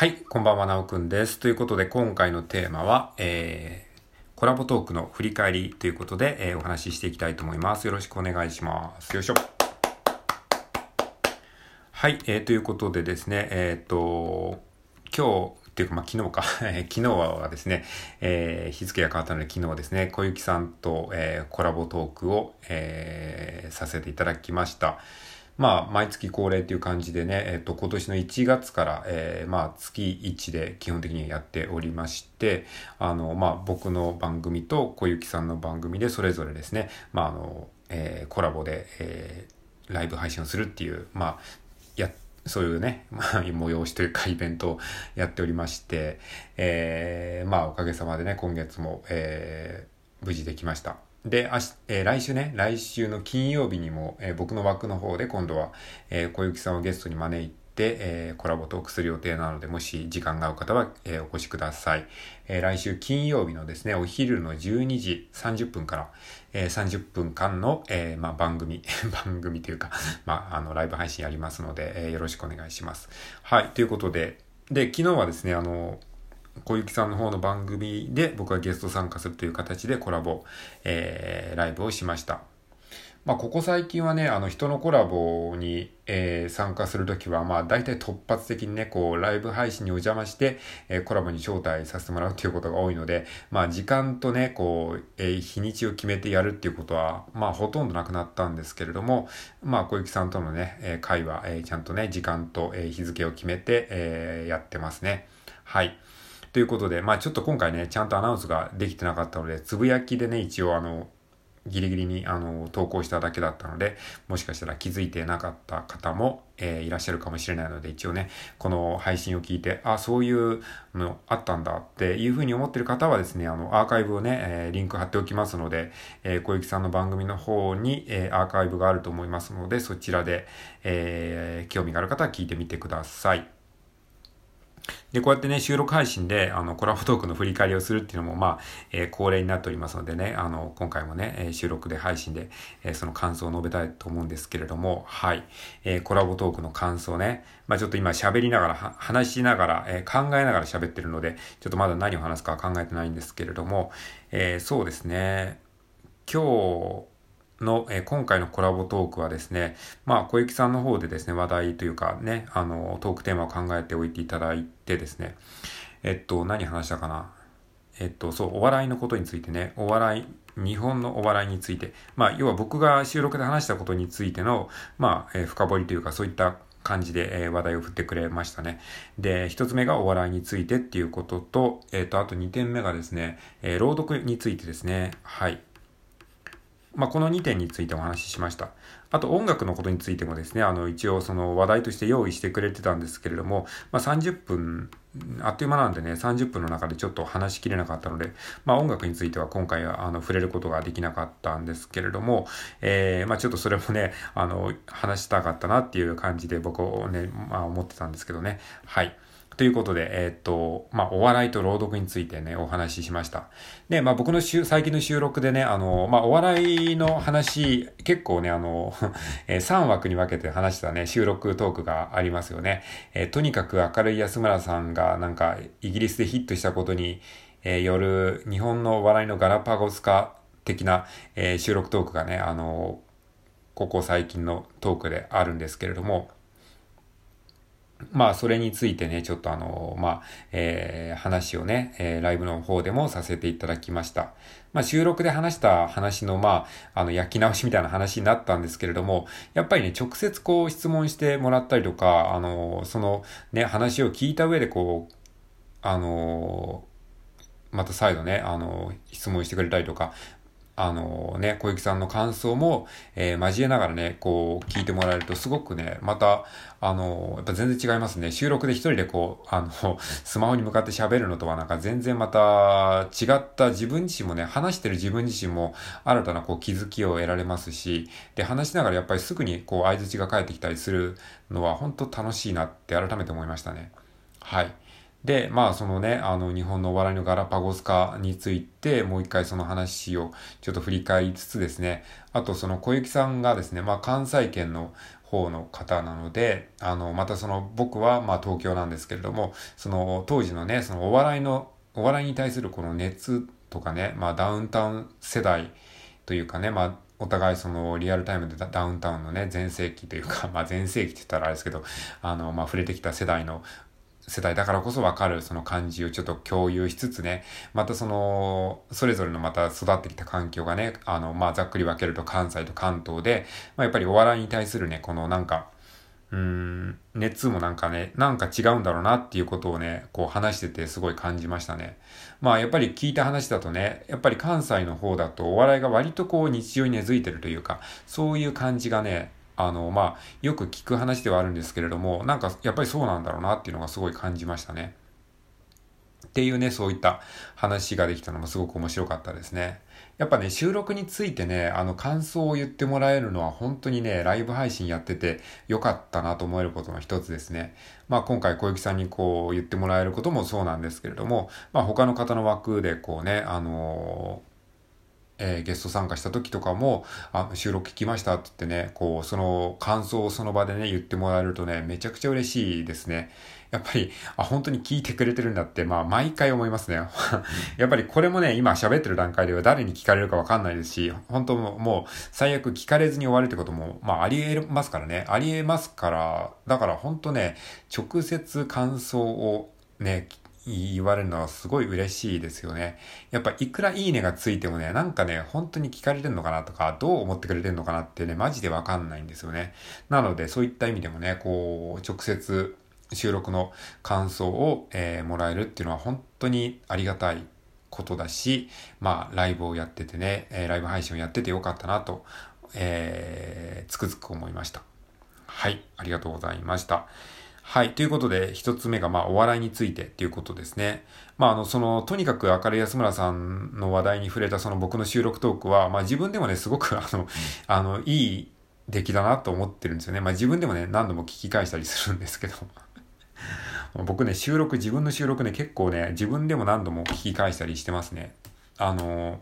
はい、こんばんは、なおくんです。ということで、今回のテーマは、えー、コラボトークの振り返りということで、えー、お話ししていきたいと思います。よろしくお願いします。よいしょ。はい、えー、ということでですね、えっ、ー、と、今日、っていうか、まあ、昨日か。昨日はですね、えー、日付が変わったので昨日はですね、小雪さんと、えー、コラボトークを、えー、させていただきました。まあ、毎月恒例っていう感じでね、えっ、と、今年の1月から、えー、まあ、月1で基本的にはやっておりまして、あの、まあ、僕の番組と小雪さんの番組でそれぞれですね、まあ、あの、えー、コラボで、えー、ライブ配信をするっていう、まあ、や、そういうね、まあ、催しというかイベントをやっておりまして、えー、まあ、おかげさまでね、今月も、えー、無事できました。で、えー、来週ね、来週の金曜日にも、えー、僕の枠の方で今度は、えー、小雪さんをゲストに招いて、え、コラボトークする予定なので、もし時間が合う方は、え、お越しください。え、来週金曜日のですね、お昼の12時30分から、えー、30分間の、え、まあ、番組、番組というか、まあ、あの、ライブ配信やりますので、え、よろしくお願いします。はい、ということで、で、昨日はですね、あの、小雪さんの方の番組で僕はゲスト参加するという形でコラボ、えー、ライブをしました。まあ、ここ最近はね、あの、人のコラボに、えー、参加するときは、まあ、大体突発的にね、こう、ライブ配信にお邪魔して、えー、コラボに招待させてもらうっていうことが多いので、まあ、時間とね、こう、えー、日にちを決めてやるっていうことは、まあ、ほとんどなくなったんですけれども、まあ、小雪さんとのね、えー、会話、えー、ちゃんとね、時間と、えー、日付を決めて、えー、やってますね。はい。ということで、まあちょっと今回ね、ちゃんとアナウンスができてなかったので、つぶやきでね、一応あの、ギリギリにあの投稿しただけだったので、もしかしたら気づいてなかった方も、えー、いらっしゃるかもしれないので、一応ね、この配信を聞いて、あ、そういうのあったんだっていうふうに思ってる方はですね、あの、アーカイブをね、えー、リンク貼っておきますので、えー、小雪さんの番組の方に、え、アーカイブがあると思いますので、そちらで、え、興味がある方は聞いてみてください。で、こうやってね、収録配信で、あの、コラボトークの振り返りをするっていうのも、まあ、えー、恒例になっておりますのでね、あの、今回もね、え収録で配信で、えー、その感想を述べたいと思うんですけれども、はい。えー、コラボトークの感想ね、まあちょっと今喋りながら、話しながら、え考えながら喋ってるので、ちょっとまだ何を話すか考えてないんですけれども、えそうですね、今日、の、えー、今回のコラボトークはですね、まあ、小雪さんの方でですね、話題というかね、あの、トークテーマを考えておいていただいてですね、えっと、何話したかな？えっと、そう、お笑いのことについてね、お笑い、日本のお笑いについて、まあ、要は僕が収録で話したことについての、まあ、えー、深掘りというか、そういった感じで、えー、話題を振ってくれましたね。で、一つ目がお笑いについてっていうことと、えっ、と、あと二点目がですね、えー、朗読についてですね。はい。まあ、この2点についてお話ししました。あと音楽のことについてもですね、あの一応その話題として用意してくれてたんですけれども、まあ、30分、あっという間なんでね、30分の中でちょっと話しきれなかったので、まあ音楽については今回はあの触れることができなかったんですけれども、えー、まあちょっとそれもね、あの話したかったなっていう感じで僕をね、まあ思ってたんですけどね。はい。ということで、えー、っと、まあ、お笑いと朗読についてね、お話ししました。で、まあ、僕の最近の収録でね、あの、まあ、お笑いの話、結構ね、あの、えー、3枠に分けて話したね、収録トークがありますよね。えー、とにかく明るい安村さんが、なんか、イギリスでヒットしたことに、えー、よる日本のお笑いのガラパゴス化的な、えー、収録トークがね、あの、ここ最近のトークであるんですけれども、まあ、それについてね、ちょっとあの、まあ、えー、話をね、えー、ライブの方でもさせていただきました。まあ、収録で話した話の、まあ、あの、焼き直しみたいな話になったんですけれども、やっぱりね、直接こう質問してもらったりとか、あの、そのね、話を聞いた上でこう、あの、また再度ね、あの、質問してくれたりとか、あのね、小雪さんの感想も、えー、交えながらね、こう、聞いてもらえるとすごくね、また、あの、やっぱ全然違いますね。収録で一人でこう、あの、スマホに向かって喋るのとはなんか全然また違った自分自身もね、話してる自分自身も新たなこう気づきを得られますし、で、話しながらやっぱりすぐにこう、合図が返ってきたりするのは本当楽しいなって改めて思いましたね。はい。で、まあそのね、あの日本のお笑いのガラパゴス化についてもう一回その話をちょっと振り返りつつですね、あとその小雪さんがですね、まあ関西圏の方の方なので、あの、またその僕はまあ東京なんですけれども、その当時のね、そのお笑いの、お笑いに対するこの熱とかね、まあダウンタウン世代というかね、まあお互いそのリアルタイムでダウンタウンのね、全盛期というか、まあ全盛期って言ったらあれですけど、あの、まあ触れてきた世代の世代だからこそわかるその感じをちょっと共有しつつね、またその、それぞれのまた育ってきた環境がね、あの、まあざっくり分けると関西と関東で、まあやっぱりお笑いに対するね、このなんか、うん、熱もなんかね、なんか違うんだろうなっていうことをね、こう話しててすごい感じましたね。まあやっぱり聞いた話だとね、やっぱり関西の方だとお笑いが割とこう日常に根付いてるというか、そういう感じがね、あの、まあ、よく聞く話ではあるんですけれども、なんかやっぱりそうなんだろうなっていうのがすごい感じましたね。っていうね、そういった話ができたのもすごく面白かったですね。やっぱね、収録についてね、あの感想を言ってもらえるのは本当にね、ライブ配信やっててよかったなと思えることの一つですね。まあ今回小雪さんにこう言ってもらえることもそうなんですけれども、まあ他の方の枠でこうね、あのえー、ゲスト参加した時とかも、あ、収録聞きましたって言ってね、こう、その感想をその場でね、言ってもらえるとね、めちゃくちゃ嬉しいですね。やっぱり、あ、本当に聞いてくれてるんだって、まあ、毎回思いますね。やっぱりこれもね、今喋ってる段階では誰に聞かれるかわかんないですし、本当もう、最悪聞かれずに終わるってことも、まあ、あり得ますからね。あり得ますから、だから本当ね、直接感想をね、言われるのはすごい嬉しいですよね。やっぱいくらいいねがついてもね、なんかね、本当に聞かれてんのかなとか、どう思ってくれてんのかなってね、マジでわかんないんですよね。なので、そういった意味でもね、こう、直接収録の感想を、えー、もらえるっていうのは本当にありがたいことだし、まあ、ライブをやっててね、えー、ライブ配信をやっててよかったなと、えー、つくづく思いました。はい、ありがとうございました。はい。ということで、一つ目が、まあ、お笑いについてっていうことですね。まあ、あの、その、とにかく明るい安村さんの話題に触れたその僕の収録トークは、まあ、自分でもね、すごく、あの、あの、いい出来だなと思ってるんですよね。まあ、自分でもね、何度も聞き返したりするんですけど。僕ね、収録、自分の収録ね、結構ね、自分でも何度も聞き返したりしてますね。あの、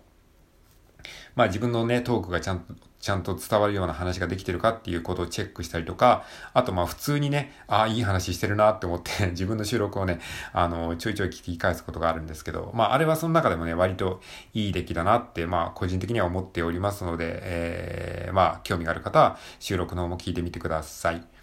まあ自分のね、トークがちゃんとちゃんと伝わるような話ができてるかっていうことをチェックしたりとか、あとまあ普通にね、ああ、いい話してるなって思って 自分の収録をね、あの、ちょいちょい聞き返すことがあるんですけど、まああれはその中でもね、割といい出来だなって、まあ個人的には思っておりますので、えー、まあ興味がある方は収録の方も聞いてみてください。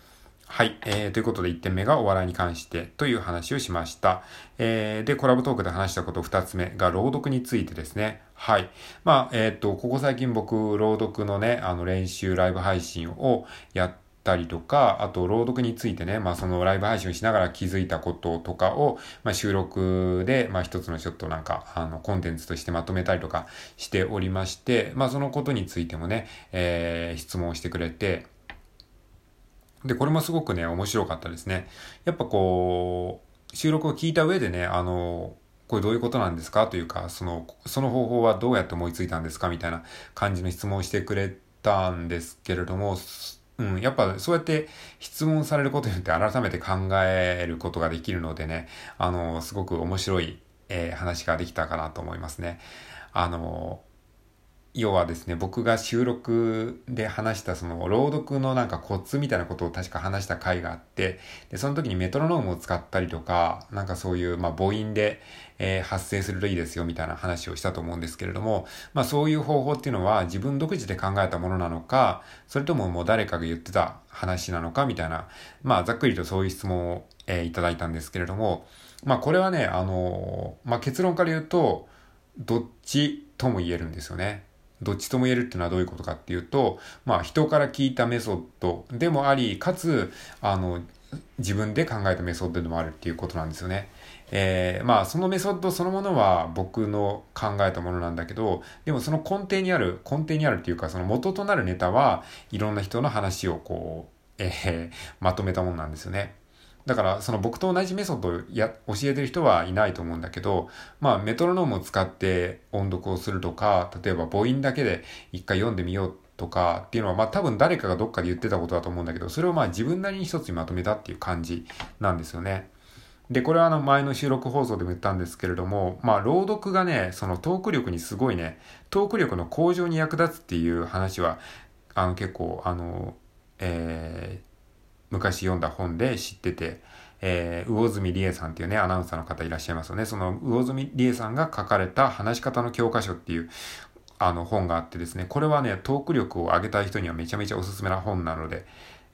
はい。えー、ということで1点目がお笑いに関してという話をしました。えー、で、コラボトークで話したこと2つ目が朗読についてですね。はい。まあ、えっ、と、ここ最近僕、朗読のね、あの練習ライブ配信をやったりとか、あと朗読についてね、まあそのライブ配信をしながら気づいたこととかを、まあ収録で、まあ一つのちょっとなんか、あの、コンテンツとしてまとめたりとかしておりまして、まあそのことについてもね、えー、質問してくれて、で、これもすごくね、面白かったですね。やっぱこう、収録を聞いた上でね、あの、これどういうことなんですか？というか、その、その方法はどうやって思いついたんですか？みたいな感じの質問をしてくれたんですけれども、うん、やっぱそうやって質問されることによって改めて考えることができるのでね、あの、すごく面白い、えー、話ができたかなと思いますね。あの、要はですね、僕が収録で話したその朗読のなんかコツみたいなことを確か話した回があって、で、その時にメトロノームを使ったりとか、なんかそういうまあ母音で、えー、発生するといいですよみたいな話をしたと思うんですけれども、まあそういう方法っていうのは自分独自で考えたものなのか、それとももう誰かが言ってた話なのかみたいな、まあざっくりとそういう質問を、えー、いただいたんですけれども、まあこれはね、あのー、まあ結論から言うと、どっちとも言えるんですよね。どっちとも言えるっていうのはどういうことかっていうと、まあ人から聞いたメソッドでもあり、かつ、あの、自分で考えたメソッドでもあるっていうことなんですよね。えー、まあそのメソッドそのものは僕の考えたものなんだけど、でもその根底にある、根底にあるっていうかその元となるネタはいろんな人の話をこう、えー、まとめたものなんですよね。だから、その僕と同じメソッドをや、教えてる人はいないと思うんだけど、まあ、メトロノームを使って音読をするとか、例えば母音だけで一回読んでみようとかっていうのは、まあ多分誰かがどっかで言ってたことだと思うんだけど、それをまあ自分なりに一つにまとめたっていう感じなんですよね。で、これはあの前の収録放送でも言ったんですけれども、まあ朗読がね、そのトーク力にすごいね、トーク力の向上に役立つっていう話は、あの結構、あの、えー、昔読んだ本で知ってて、えー、魚住理恵さんっていうね、アナウンサーの方いらっしゃいますよね。その魚住理恵さんが書かれた話し方の教科書っていうあの本があってですね、これはね、トーク力を上げたい人にはめちゃめちゃおすすめな本なので、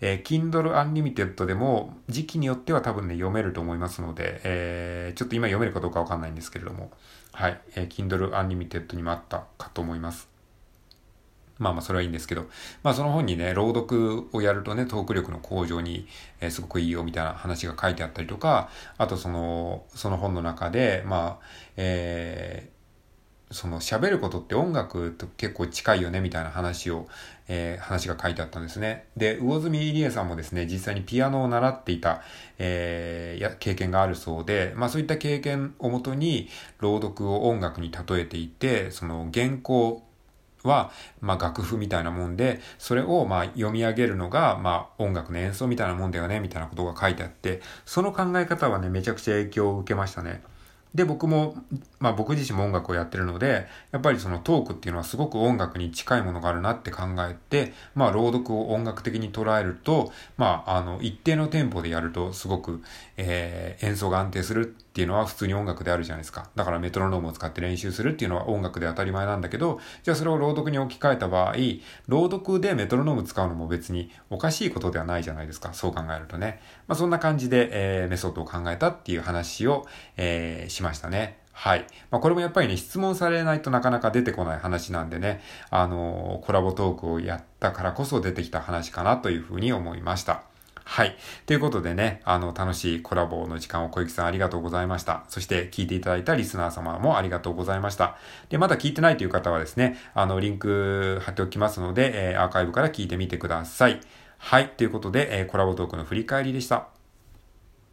えー、Kindle Unlimited でも時期によっては多分ね、読めると思いますので、えー、ちょっと今読めるかどうかわかんないんですけれども、はい、えー、Kindle Unlimited にもあったかと思います。まあまあそれはいいんですけど、まあその本にね、朗読をやるとね、トーク力の向上に、えー、すごくいいよみたいな話が書いてあったりとか、あとその、その本の中で、まあ、えー、その喋ることって音楽と結構近いよねみたいな話を、えー、話が書いてあったんですね。で、魚住理恵さんもですね、実際にピアノを習っていた、えー、や経験があるそうで、まあそういった経験をもとに朗読を音楽に例えていて、その原稿は、まあ楽譜みたいなもんで、それをまあ読み上げるのが、まあ音楽の演奏みたいなもんだよね、みたいなことが書いてあって、その考え方はね、めちゃくちゃ影響を受けましたね。で、僕も、まあ僕自身も音楽をやってるので、やっぱりそのトークっていうのはすごく音楽に近いものがあるなって考えて、まあ朗読を音楽的に捉えると、まああの一定のテンポでやるとすごく、えー、演奏が安定するっていうのは普通に音楽であるじゃないですか。だからメトロノームを使って練習するっていうのは音楽で当たり前なんだけど、じゃあそれを朗読に置き換えた場合、朗読でメトロノーム使うのも別におかしいことではないじゃないですか。そう考えるとね。まあそんな感じで、えー、メソッドを考えたっていう話を、えー、しましたね。はい。まあ、これもやっぱりね、質問されないとなかなか出てこない話なんでね、あのー、コラボトークをやったからこそ出てきた話かなというふうに思いました。はい。ということでね、あの、楽しいコラボの時間を小雪さんありがとうございました。そして聞いていただいたリスナー様もありがとうございました。で、まだ聞いてないという方はですね、あの、リンク貼っておきますので、えー、アーカイブから聞いてみてください。はい。ということで、えー、コラボトークの振り返りでした。